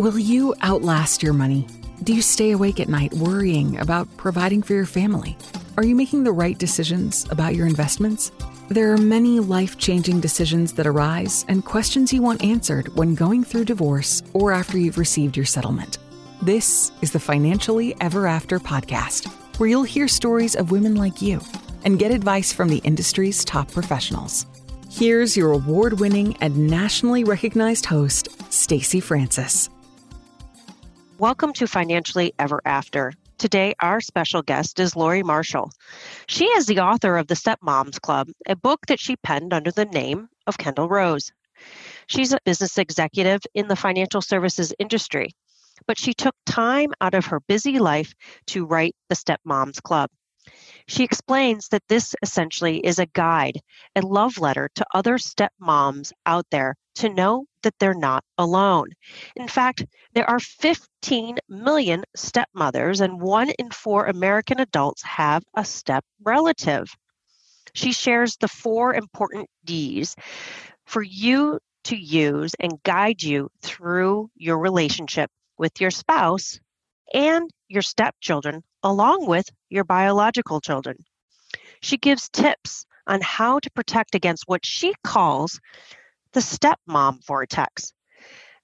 Will you outlast your money? Do you stay awake at night worrying about providing for your family? Are you making the right decisions about your investments? There are many life changing decisions that arise and questions you want answered when going through divorce or after you've received your settlement. This is the Financially Ever After podcast, where you'll hear stories of women like you and get advice from the industry's top professionals. Here's your award winning and nationally recognized host, Stacy Francis. Welcome to Financially Ever After. Today, our special guest is Lori Marshall. She is the author of The Stepmoms Club, a book that she penned under the name of Kendall Rose. She's a business executive in the financial services industry, but she took time out of her busy life to write The Stepmoms Club. She explains that this essentially is a guide, a love letter to other stepmoms out there to know that they're not alone. In fact, there are 15 million stepmothers, and one in four American adults have a step relative. She shares the four important D's for you to use and guide you through your relationship with your spouse and your stepchildren, along with your biological children. She gives tips on how to protect against what she calls the stepmom vortex,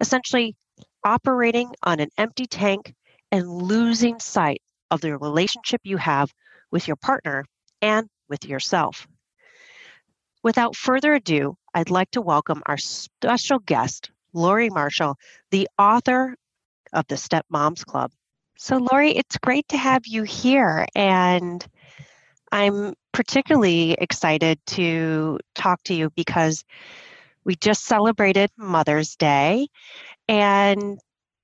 essentially operating on an empty tank and losing sight of the relationship you have with your partner and with yourself. Without further ado, I'd like to welcome our special guest, Lori Marshall, the author of the Stepmoms Club. So, Lori, it's great to have you here. And I'm particularly excited to talk to you because we just celebrated Mother's Day. And,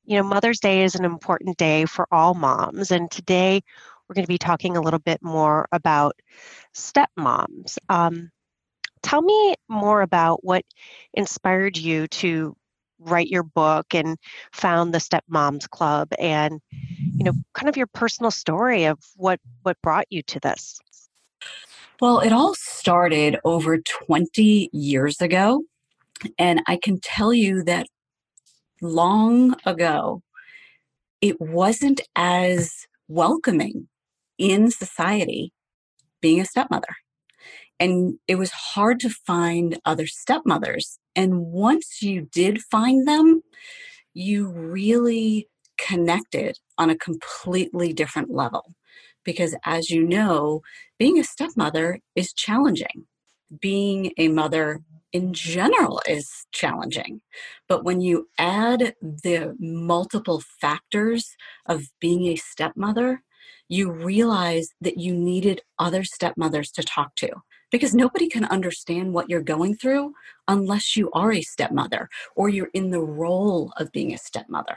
you know, Mother's Day is an important day for all moms. And today we're going to be talking a little bit more about stepmoms. Um, tell me more about what inspired you to write your book and found the stepmoms club and you know kind of your personal story of what what brought you to this. Well it all started over 20 years ago and i can tell you that long ago it wasn't as welcoming in society being a stepmother. And it was hard to find other stepmothers and once you did find them, you really connected on a completely different level. Because as you know, being a stepmother is challenging. Being a mother in general is challenging. But when you add the multiple factors of being a stepmother, you realize that you needed other stepmothers to talk to because nobody can understand what you're going through unless you are a stepmother or you're in the role of being a stepmother.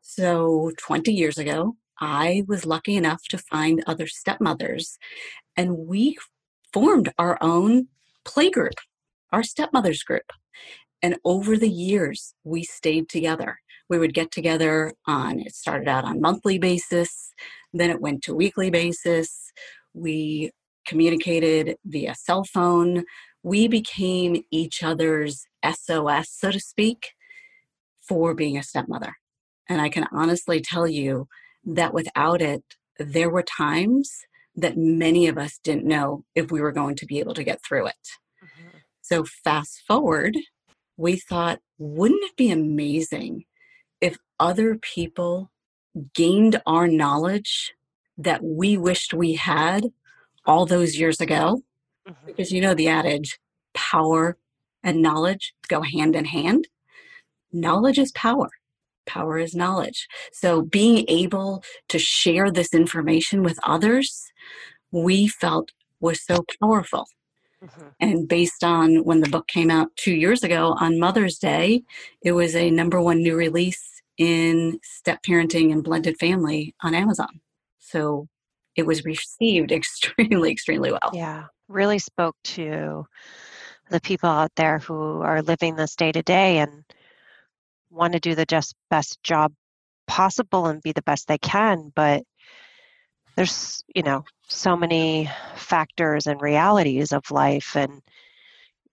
So 20 years ago, I was lucky enough to find other stepmothers, and we formed our own playgroup, our stepmothers group. And over the years, we stayed together. We would get together on, it started out on monthly basis, then it went to weekly basis. We communicated via cell phone. We became each other's SOS, so to speak, for being a stepmother. And I can honestly tell you that without it, there were times that many of us didn't know if we were going to be able to get through it. Mm-hmm. So, fast forward, we thought, wouldn't it be amazing if other people gained our knowledge that we wished we had all those years ago mm-hmm. because you know the adage power and knowledge go hand in hand. Knowledge is power. Power is knowledge. So being able to share this information with others we felt was so powerful. Mm-hmm. and based on when the book came out two years ago on mother's day it was a number one new release in step parenting and blended family on amazon. So it was received extremely, extremely well. Yeah, really spoke to the people out there who are living this day to day and want to do the just best job possible and be the best they can. But there's, you know, so many factors and realities of life. And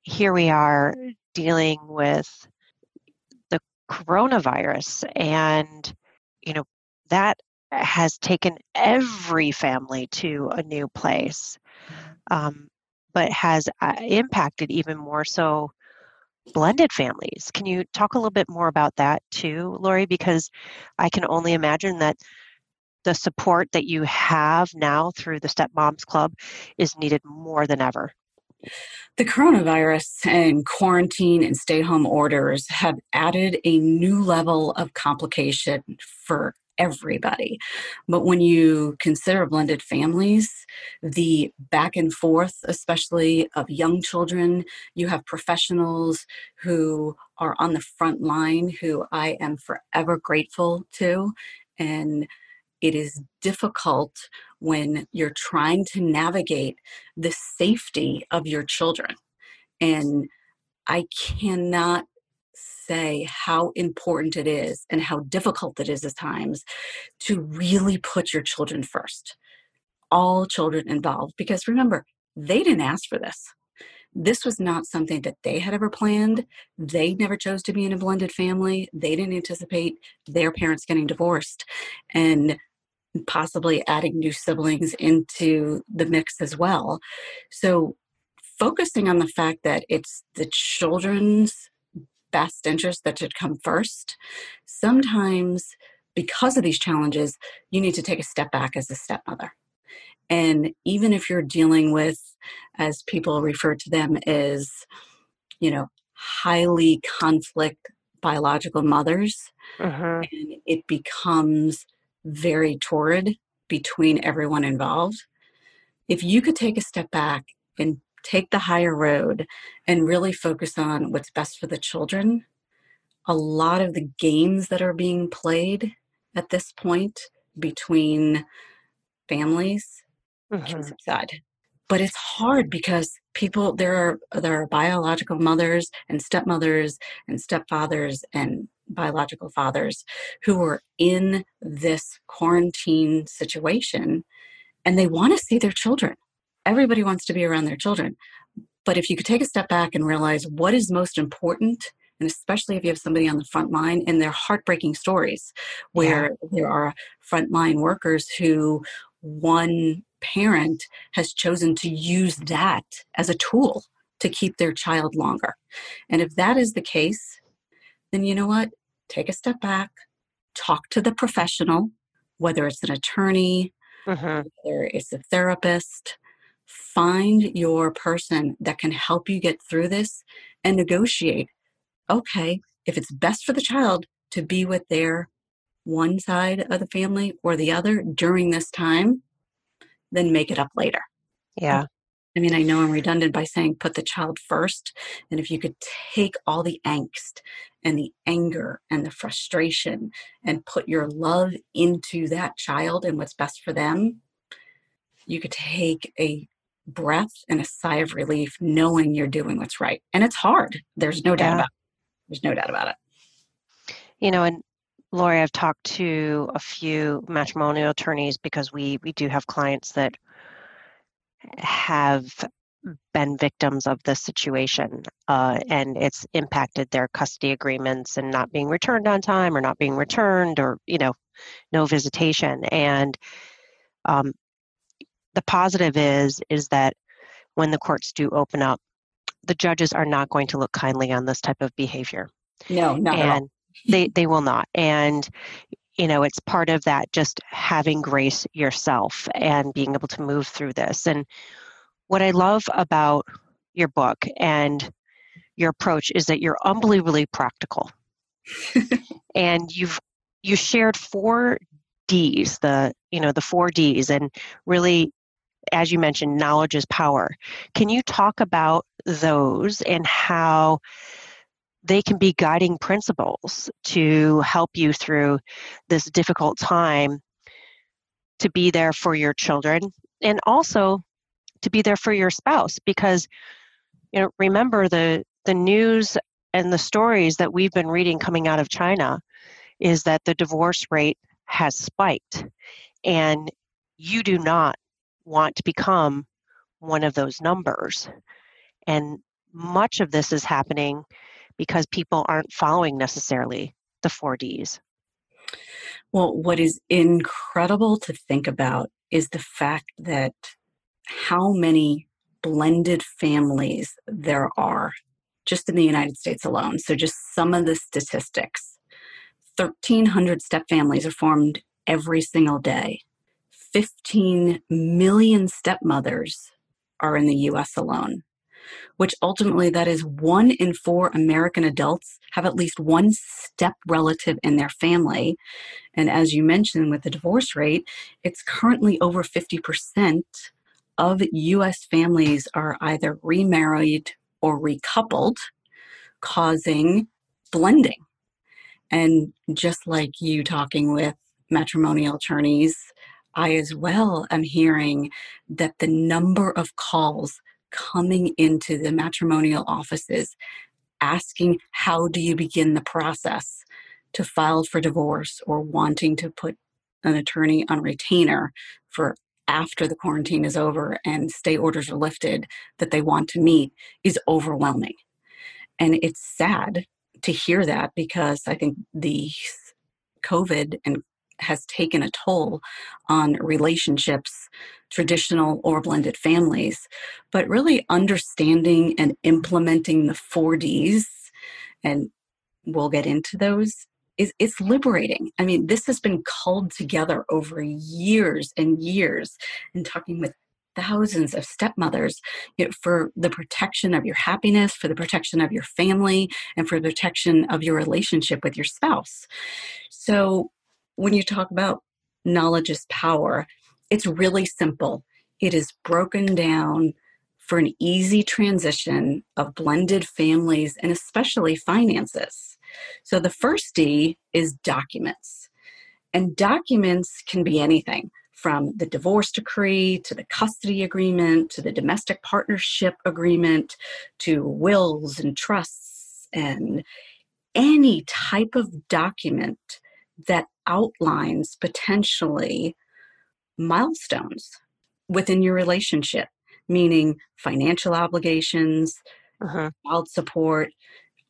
here we are dealing with the coronavirus and you know that has taken every family to a new place um, but has uh, impacted even more so blended families. Can you talk a little bit more about that too lori? Because i can only imagine that the support that you have now through the stepmoms club is needed more than ever. The coronavirus and quarantine and stay home orders have added a new level of complication for everybody. But when you consider blended families, the back and forth, especially of young children, you have professionals who are on the front line who I am forever grateful to. And it is difficult when you're trying to navigate the safety of your children. And I cannot say how important it is and how difficult it is at times to really put your children first. All children involved, because remember, they didn't ask for this. This was not something that they had ever planned. They never chose to be in a blended family. They didn't anticipate their parents getting divorced. And possibly adding new siblings into the mix as well. So, focusing on the fact that it's the children's best interest that should come first, sometimes because of these challenges, you need to take a step back as a stepmother. And even if you're dealing with, as people refer to them as, you know, highly conflict biological mothers, uh-huh. and it becomes very torrid between everyone involved. If you could take a step back and take the higher road and really focus on what's best for the children, a lot of the games that are being played at this point between families mm-hmm. can subside. But it's hard because people there are there are biological mothers and stepmothers and stepfathers and biological fathers who are in this quarantine situation and they want to see their children. Everybody wants to be around their children. But if you could take a step back and realize what is most important, and especially if you have somebody on the front line and they're heartbreaking stories where yeah. there are frontline workers who one parent has chosen to use that as a tool to keep their child longer. And if that is the case, then you know what? take a step back, talk to the professional, whether it's an attorney, uh-huh. whether it's a therapist. Find your person that can help you get through this and negotiate. Okay, if it's best for the child to be with their one side of the family or the other during this time, then make it up later. Yeah. I mean, I know I'm redundant by saying put the child first. And if you could take all the angst and the anger and the frustration and put your love into that child and what's best for them, you could take a breath and a sigh of relief knowing you're doing what's right. And it's hard. There's no doubt about it. There's no doubt about it. You know, and Lori, I've talked to a few matrimonial attorneys because we we do have clients that have been victims of this situation uh, and it's impacted their custody agreements and not being returned on time or not being returned or you know no visitation and um, the positive is is that when the courts do open up the judges are not going to look kindly on this type of behavior. No not and they they will not. And you know it's part of that just having grace yourself and being able to move through this. And what i love about your book and your approach is that you're unbelievably practical. And you've you shared four d's the you know the four d's and really as you mentioned knowledge is power. Can you talk about those and how they can be guiding principles to help you through this difficult time to be there for your children and also to be there for your spouse? Because you know remember the the news and the stories that we've been reading coming out of China is that the divorce rate has spiked and you do not want to become one of those numbers and much of this is happening because people aren't following necessarily the four Ds? Well, what is incredible to think about is the fact that how many blended families there are just in the United States alone. So, just some of the statistics 1,300 step families are formed every single day. 15 million stepmothers are in the US alone, which ultimately that is one in four American adults have at least one step relative in their family. And as you mentioned with the divorce rate, it's currently over 50% of US families are either remarried or recoupled, causing blending. And just like you talking with matrimonial attorneys, I as well am hearing that the number of calls coming into the matrimonial offices asking how do you begin the process to file for divorce or wanting to put an attorney on retainer for after the quarantine is over and stay orders are lifted that they want to meet is overwhelming. And it's sad to hear that because I think the COVID and has taken a toll on relationships, traditional or blended families, but really understanding and implementing the four Ds, and we'll get into those, is it's liberating. I mean, this has been culled together over years and years and talking with thousands of stepmothers you know, for the protection of your happiness, for the protection of your family, and for the protection of your relationship with your spouse. So when you talk about knowledge is power, it's really simple. It is broken down for an easy transition of blended families and especially finances. So the first D is documents. And documents can be anything from the divorce decree to the custody agreement to the domestic partnership agreement to wills and trusts and any type of document that outlines potentially milestones within your relationship, meaning financial obligations, uh-huh. child support,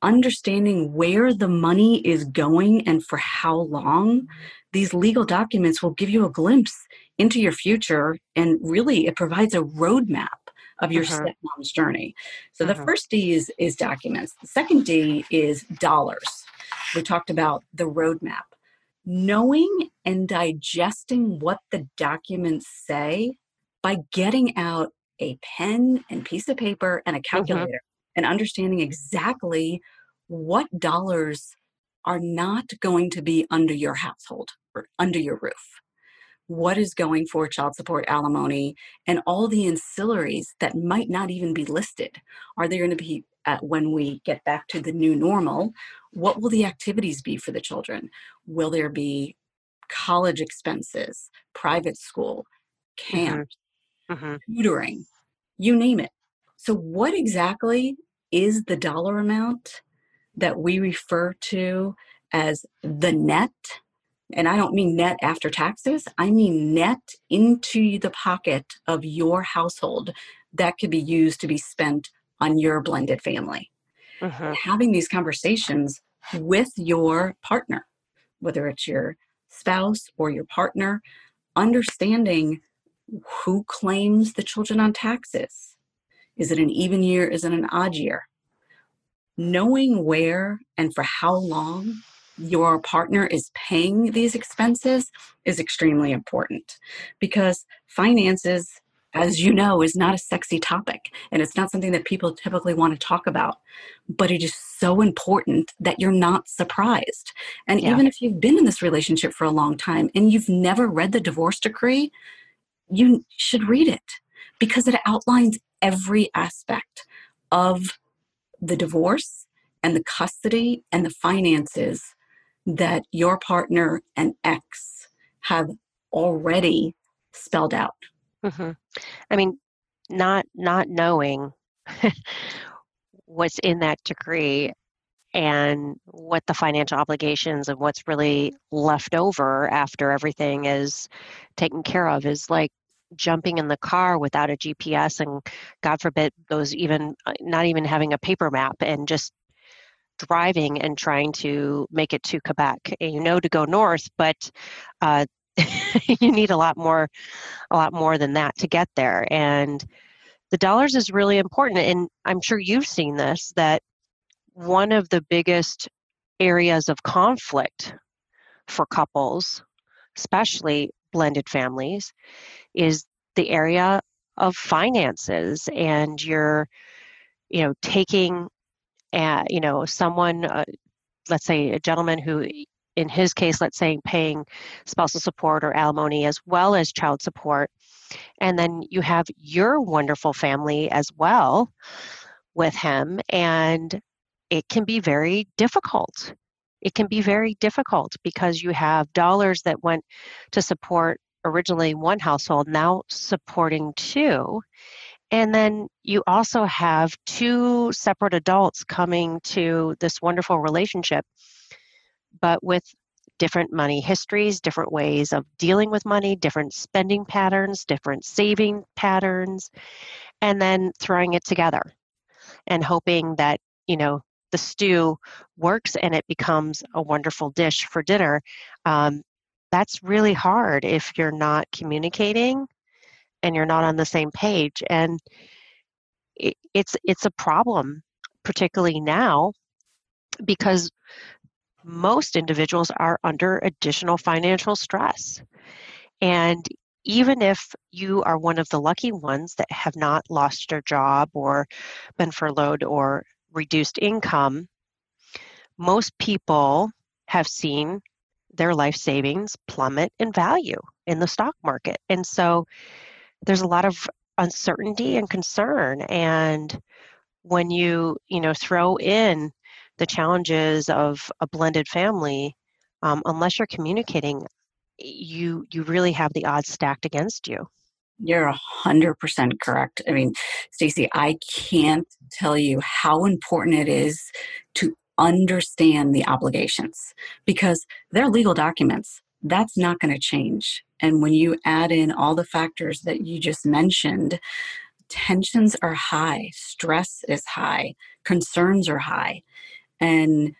understanding where the money is going and for how long. These legal documents will give you a glimpse into your future, and really it provides a roadmap of your uh-huh. stepmom's journey. So uh-huh. the first D is is documents. The second D is dollars. We talked about the roadmap knowing and digesting what the documents say by getting out a pen and piece of paper and a mm-hmm. calculator mm-hmm. and understanding exactly what dollars are not going to be under your household or under your roof. What is going for child support, alimony, and all the ancillaries that might not even be listed? Are they going to be at when we get back to the new normal? what will the activities be for the children? Will there be college expenses, private school, mm-hmm. mm-hmm. tutoring, you name it. So, what exactly is the dollar amount that we refer to as the net? And I don't mean net after taxes, I mean net into the pocket of your household that could be used to be spent on your blended family mm-hmm. having these conversations with your partner, whether it's your spouse or your partner, understanding who claims the children on taxes. Is it an even year? Is it an odd year? Knowing where and for how long your partner is paying these expenses is extremely important because finances as you know, is not a sexy topic and it's not something that people typically want to talk about. But it is so important that you're not surprised. And yeah. even if you've been in this relationship for a long time and you've never read the divorce decree, you should read it because it outlines every aspect of the divorce and the custody and the finances that your partner and ex have already spelled out. Mm-hmm. I mean, not not knowing what's in that decree and what the financial obligations and what's really left over after everything is taken care of is like jumping in the car without a GPS and God forbid those even uh, not even having a paper map and just driving and trying to make it to Quebec. And you know to go north, but uh, you need a lot more, a lot more than that to get there. And the dollars is really important. And I'm sure you've seen this that one of the biggest areas of conflict for couples, especially blended families, is the area of finances and you're you know taking uh, you know someone uh, let's say a gentleman who in his case let's say paying spousal support or alimony as well as child support and then you have your wonderful family as well with him and it can be very difficult it can be very difficult because you have dollars that went to support originally one household, now supporting two. And then you also have two separate adults coming to this wonderful relationship, but with different money histories, different ways of dealing with money, different spending patterns, different saving patterns, and then throwing it together and hoping that, you know, the stew works and it becomes a wonderful dish for dinner. Um, that's really hard if you're not communicating and you're not on the same page and it, it's it's a problem particularly now because most individuals are under additional financial stress and even if you are one of the lucky ones that have not lost their job or been furloughed or reduced income most people have seen their life savings plummet in value in the stock market. And so there's a lot of uncertainty and concern. And when you, you know, throw in the challenges of a blended family, um, unless you're communicating, you you really have the odds stacked against you. You're a hundred percent correct. I mean, Stacy, I can't tell you how important it is to understand the obligations because they're legal documents. That's not going to change. And when you add in all the factors that you just mentioned, tensions are high, stress is high, concerns are high. And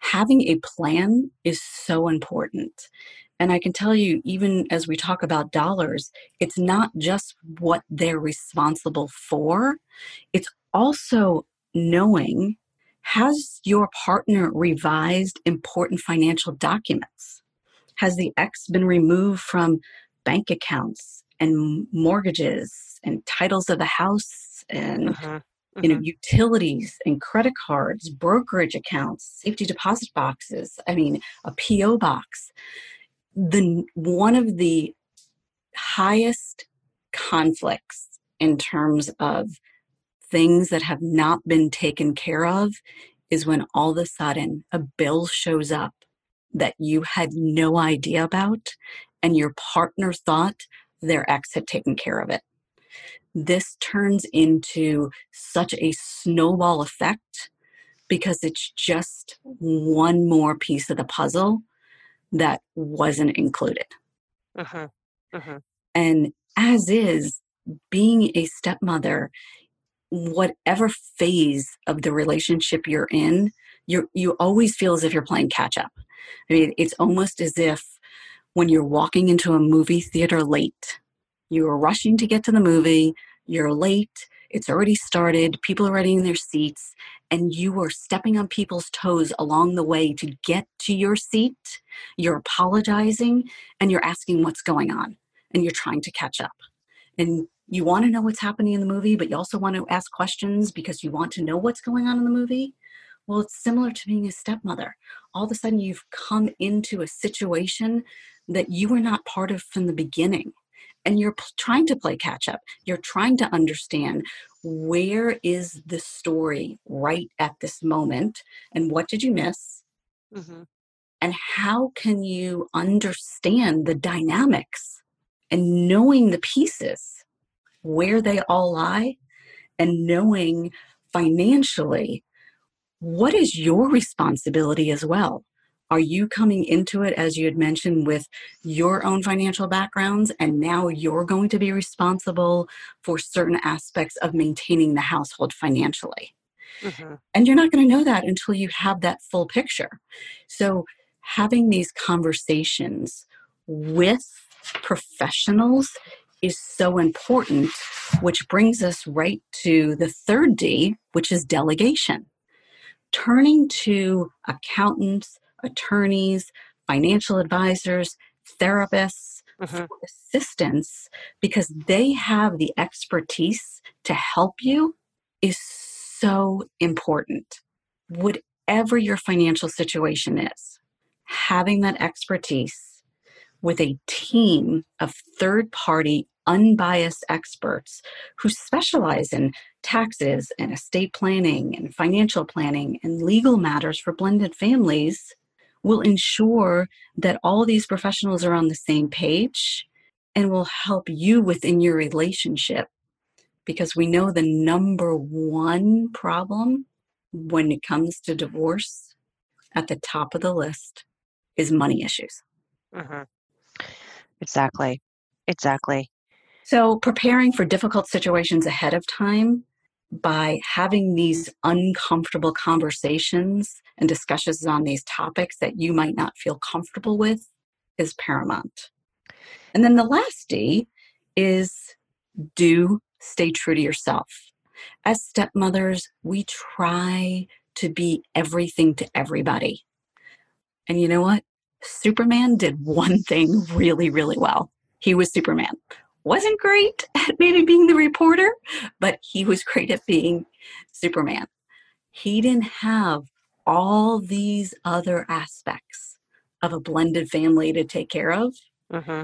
having a plan is so important. And I can tell you, even as we talk about dollars, it's not just what they're responsible for, it's also knowing has your partner revised important financial documents? Has the ex been removed from bank accounts and mortgages and titles of the house and uh-huh. You know uh-huh. utilities and credit cards, brokerage accounts, safety deposit boxes, I mean a PO box. The one of the highest conflicts in terms of things that have not been taken care of is when all of a sudden a bill shows up that you had no idea about and your partner thought their ex had taken care of it. This turns into such a snowball effect because it's just one more piece of the puzzle that wasn't included. Uh-huh. Uh-huh. And as is, being a stepmother whatever phase of the relationship you're in, you you always feel as if you're playing catch up. I mean, it's almost as if when you're walking into a movie theater late, you are rushing to get to the movie, you're late, it's already started, people are already in their seats, and you are stepping on people's toes along the way to get to your seat. You're apologizing and you're asking what's going on, and you're trying to catch up. And you want to know what's happening in the movie, but you also want to ask questions because you want to know what's going on in the movie. Well, it's similar to being a stepmother. All of a sudden, you've come into a situation that you were not part of from the beginning. And you're p- trying to play catch up. You're trying to understand where is the story right at this moment and what did you miss? Mm-hmm. And how can you understand the dynamics and knowing the pieces where they all lie and knowing financially what is your responsibility as well are you coming into it as you had mentioned with your own financial backgrounds and now you're going to be responsible for certain aspects of maintaining the household financially Mm-hmm. And you're not going to know that until you have that full picture. So, having these conversations with professionals is so important, which brings us right to the third D, which is delegation. Turning to accountants, attorneys, financial advisors, therapists mm-hmm. for assistance because they have the expertise to help you is so important. Whatever your financial situation is, having that expertise with a team of third party, unbiased experts who specialize in taxes and estate planning and financial planning and legal matters for blended families will ensure that all these professionals are on the same page and will help you within your relationship because we know the number one problem when it comes to divorce at the top of the list is money issues. Mm-hmm. Exactly. Exactly. So, preparing for difficult situations ahead of time by having these uncomfortable conversations and discussions on these topics that you might not feel comfortable with is paramount. And then the last D is do stay true to yourself. As stepmothers, we try to be everything to everybody. And you know what? Superman did one thing really, really well. He was Superman. Wasn't great at maybe being the reporter, but he was great at being Superman. He didn't have all these other aspects of a blended family to take care of. Mm-hmm.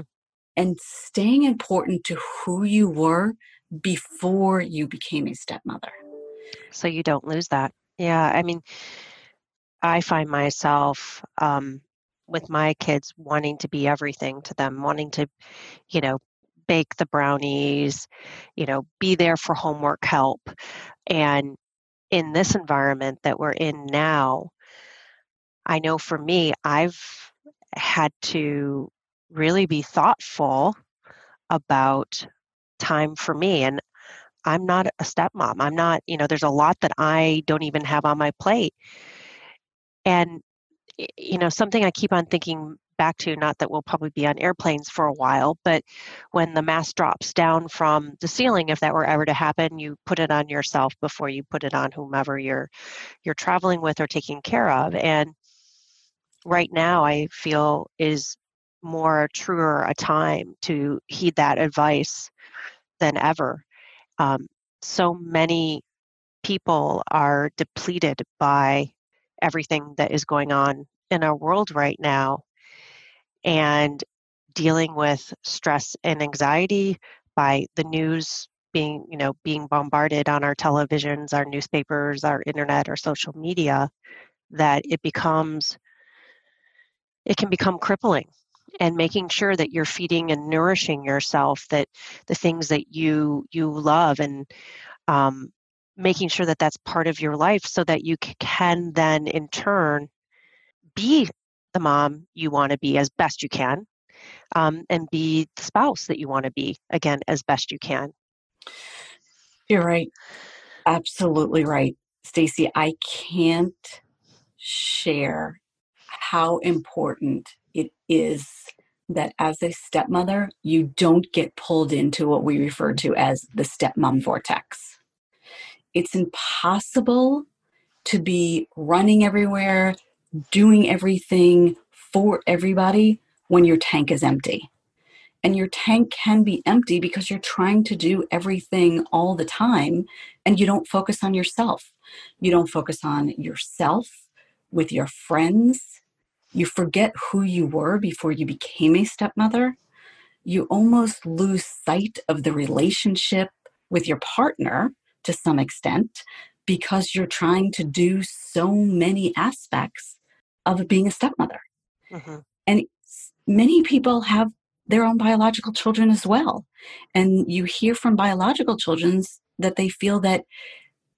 And staying important to who you were before you became a stepmother. So you don't lose that. Yeah. I mean, I find myself um, with my kids wanting to be everything to them, wanting to, you know, bake the brownies, you know, be there for homework help. And in this environment that we're in now, I know for me, I've had to really be thoughtful about time for me. And I'm not a stepmom. I'm not, you know, there's a lot that I don't even have on my plate. And, you know, something I keep on thinking back to, not that we'll probably be on airplanes for a while, but when the mask drops down from the ceiling, if that were ever to happen, you put it on yourself before you put it on whomever you're you're traveling with or taking care of. And right now I feel is more truer a time to heed that advice than ever. Um, so many people are depleted by everything that is going on in our world right now and dealing with stress and anxiety by the news being you know being bombarded on our televisions our newspapers our internet our social media that it becomes it can become crippling and making sure that you're feeding and nourishing yourself that the things that you you love and um, making sure that that's part of your life so that you can then in turn be the mom you want to be as best you can um, and be the spouse that you want to be again as best you can. You're right. Absolutely right. Stacy i can't share how important it is that as a stepmother, you don't get pulled into what we refer to as the stepmom vortex. It's impossible to be running everywhere, doing everything for everybody when your tank is empty. And your tank can be empty because you're trying to do everything all the time and you don't focus on yourself. You don't focus on yourself with your friends you forget who you were before you became a stepmother. You almost lose sight of the relationship with your partner to some extent because you're trying to do so many aspects of being a stepmother. Mm-hmm. And many people have their own biological children as well. And you hear from biological children that they feel that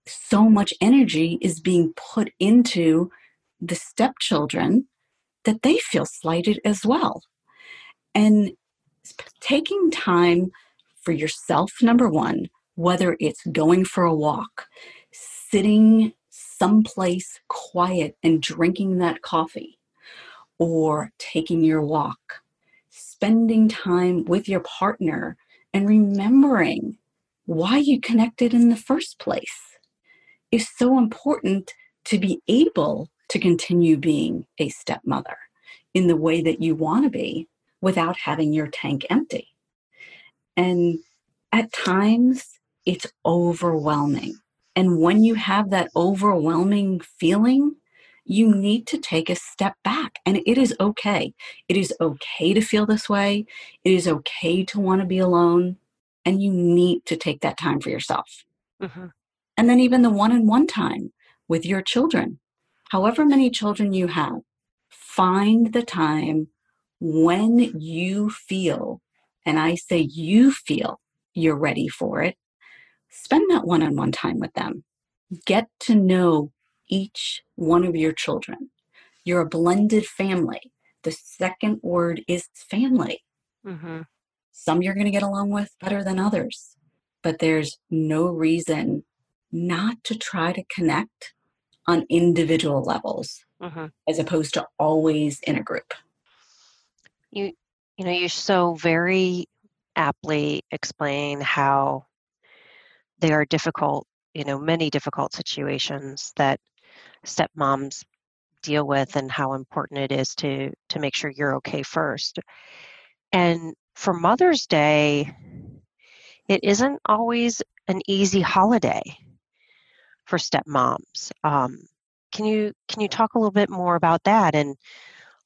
so much energy is being put into the stepchildren that they feel slighted as well. And taking time for yourself, number one, whether it's going for a walk, sitting someplace quiet and drinking that coffee or taking your walk, spending time with your partner and remembering why you connected in the first place is so important to be able to continue being a stepmother in the way that you want to be without having your tank empty. And at times, it's overwhelming. And when you have that overwhelming feeling, you need to take a step back. And it is okay. It is okay to feel this way. It is okay to want to be alone. And you need to take that time for yourself. Mm-hmm. And then, even the one on one time with your children, however many children you have, find the time when you feel, and I say you feel you're ready for it, spend that one on one time with them. Get to know each one of your children. You're a blended family. The second word is family. Mm-hmm. Some you're going to get along with better than others, but there's no reason not to try to connect on individual levels mm-hmm. as opposed to always in a group. You you know, you so very aptly explain how there are difficult, you know, many difficult situations that stepmoms deal with and how important it is to to make sure you're okay first. And for Mother's Day, it isn't always an easy holiday for stepmoms. Um, can you can you talk a little bit more about that and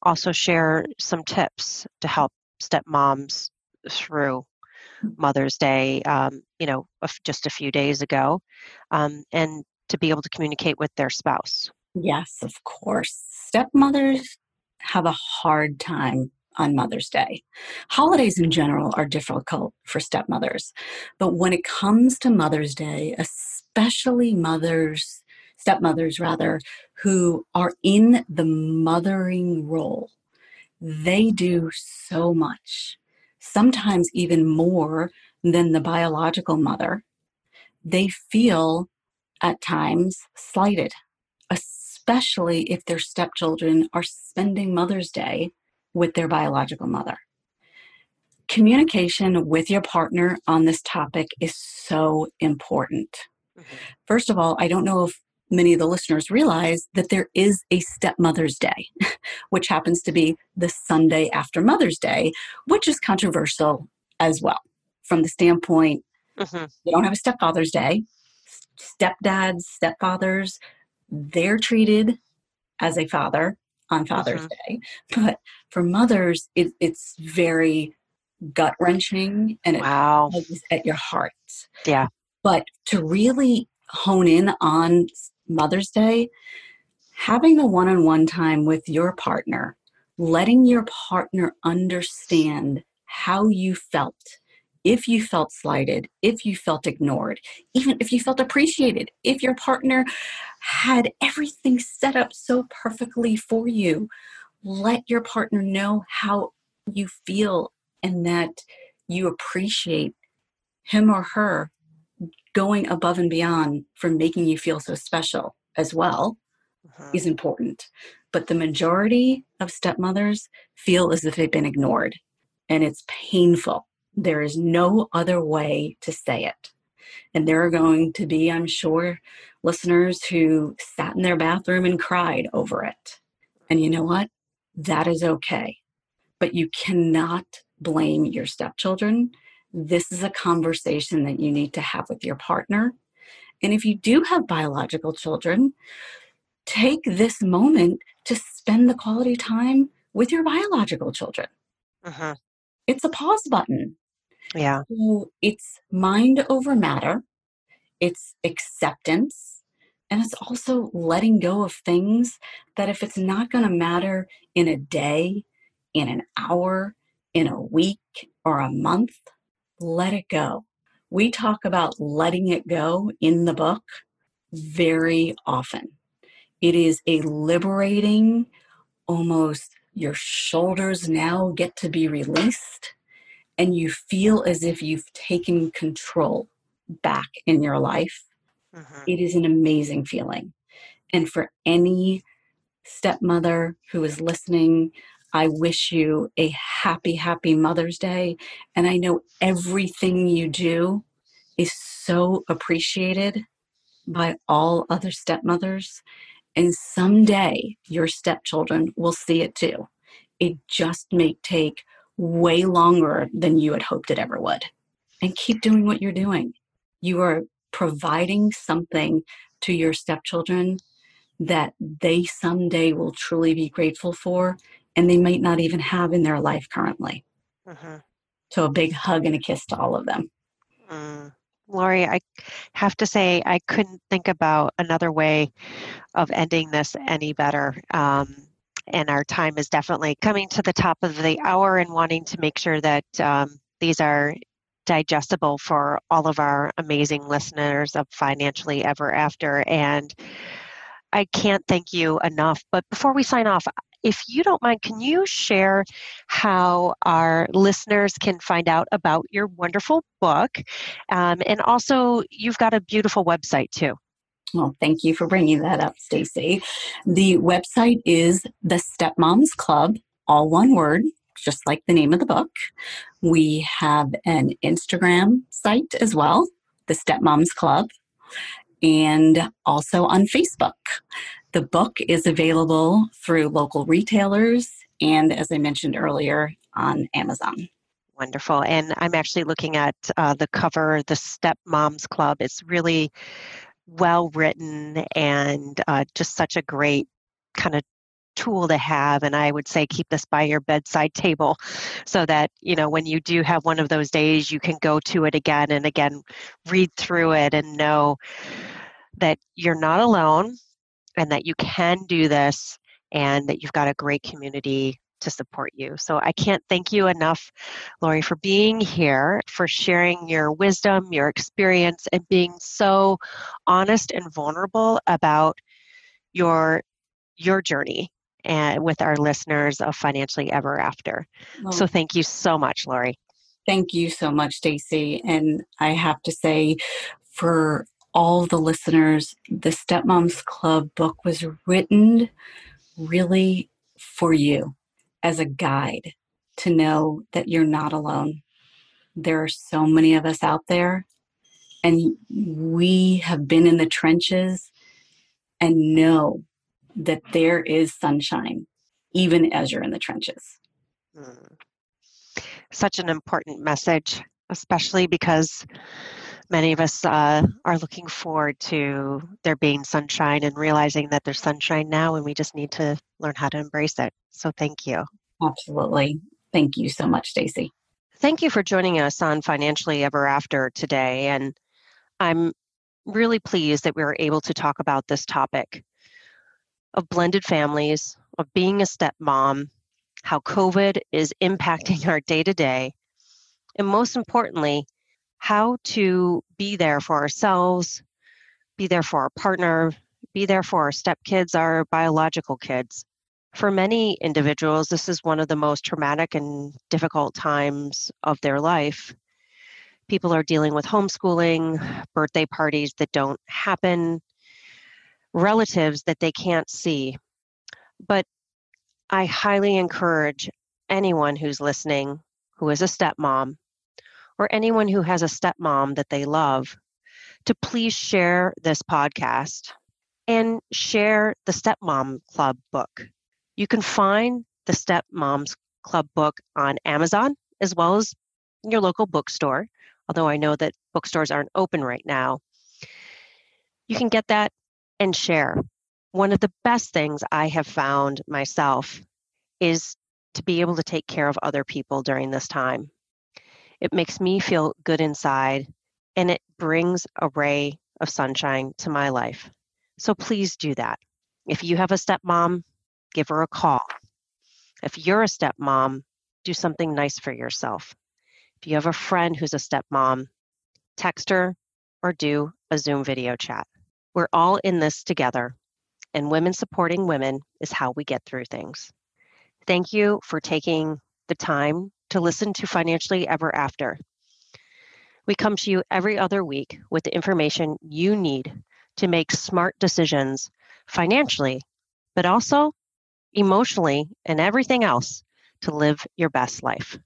also share some tips to help stepmoms through Mother's Day, um, you know, just a few days ago, um, and to be able to communicate with their spouse. Yes, of course. Stepmothers have a hard time on Mother's Day. Holidays in general are difficult for stepmothers, but when it comes to Mother's Day, especially mothers, stepmothers rather, who are in the mothering role, they do so much sometimes even more than the biological mother, they feel at times slighted, especially if their stepchildren are spending Mother's Day with their biological mother. Communication with your partner on this topic is so important. Mm-hmm. First of all, I don't know if many of the listeners realize that there is a stepmother's day, which happens to be the Sunday after Mother's Day, which is controversial as well from the standpoint mm-hmm. they don't have a stepfather's day. Stepdads, stepfathers, they're treated as a father on Father's mm-hmm. Day. But for mothers, it, it's very gut wrenching and it wow. at your heart. Yeah. But to really hone in on Mother's Day, having the one on one time with your partner, letting your partner understand how you felt, if you felt slighted, if you felt ignored, even if you felt appreciated, if your partner had everything set up so perfectly for you, let your partner know how you feel and that you appreciate him or her going above and beyond for making you feel so special as well uh-huh. is important. But the majority of stepmothers feel as if they've been ignored, and it's painful. There is no other way to say it. And there are going to be, I'm sure, listeners who sat in their bathroom and cried over it. And you know what? That is okay. But you cannot blame your stepchildren this is a conversation that you need to have with your partner. And if you do have biological children, take this moment to spend the quality time with your biological children. Uh-huh. It's a pause button. Yeah. So it's mind over matter, it's acceptance, and it's also letting go of things that if it's not going to matter in a day, in an hour, in a week, or a month, let it go. We talk about letting it go in the book very often. It is a liberating, almost your shoulders now get to be released, and you feel as if you've taken control back in your life. Mm-hmm. It is an amazing feeling. And for any stepmother who is listening, I wish you a happy, happy Mother's Day. And I know everything you do is so appreciated by all other stepmothers. And someday your stepchildren will see it too. It just may take way longer than you had hoped it ever would. And keep doing what you're doing. You are providing something to your stepchildren that they someday will truly be grateful for and they might not even have in their life currently. Mm-hmm. So, a big hug and a kiss to all of them. Mm. Lori, I have to say, I couldn't think about another way of ending this any better. Um, and our time is definitely coming to the top of the hour and wanting to make sure that um, these are digestible for all of our amazing listeners of Financially Ever After. And I can't thank you enough. But before we sign off, if you don't mind, can you share how our listeners can find out about your wonderful book? Um, and also, you've got a beautiful website too. Well, thank you for bringing that up, Stacy. The website is the Stepmoms Club, all one word, just like the name of the book. We have an Instagram site as well, the Stepmoms Club, and also on Facebook. The book is available through local retailers and, as I mentioned earlier, on Amazon. Wonderful. And I'm actually looking at uh, the cover, the Step Moms Club. It's really well written and uh, just such a great kind of tool to have and i would say keep this by your bedside table so that you know when you do have one of those days you can go to it again and again read through it and know that you're not alone and that you can do this and that you've got a great community to support you. So I can't thank you enough, Lori, for being here, for sharing your wisdom, your experience, and being so honest and vulnerable about your your journey and with our listeners of Financially Ever After. Well, so thank you so much, Lori. Thank you so much, Stacy. And I have to say, for all the listeners, the Stepmoms Club book was written really for you as a guide to know that you're not alone. There are so many of us out there, and we have been in the trenches and know that there is sunshine even as you're in the trenches. Mm. Such an important message, especially because many of us uh, are looking forward to there being sunshine and realizing that there's sunshine now and we just need to learn how to embrace it. So thank you. Absolutely. Thank you so much, Stacy. Thank you for joining us on Financially Ever After today. And I'm really pleased that we were able to talk about this topic of blended families, of being a stepmom, how COVID is impacting our day to day, and most importantly, how to be there for ourselves, be there for our partner, be there for our stepkids, our biological kids. For many individuals, this is one of the most traumatic and difficult times of their life. People are dealing with homeschooling, birthday parties that don't happen, relatives that they can't see. But I highly encourage anyone who's listening who is a stepmom or anyone who has a stepmom that they love to please share this podcast and share the Stepmom Club book. You can find the Stepmoms Club book on Amazon as well as your local bookstore, although I know that bookstores aren't open right now. You can get that and share. One of the best things I have found myself is to be able to take care of other people during this time. It makes me feel good inside and it brings a ray of sunshine to my life. So please do that. If you have a stepmom, give her a call. If you're a stepmom, do something nice for yourself. If you have a friend who's a stepmom, text her or do a Zoom video chat. We're all in this together, and women supporting women is how we get through things. Thank you for taking the time to listen to Financially Ever After. We come to you every other week with the information you need to make smart decisions financially, but also emotionally and everything else to live your best life.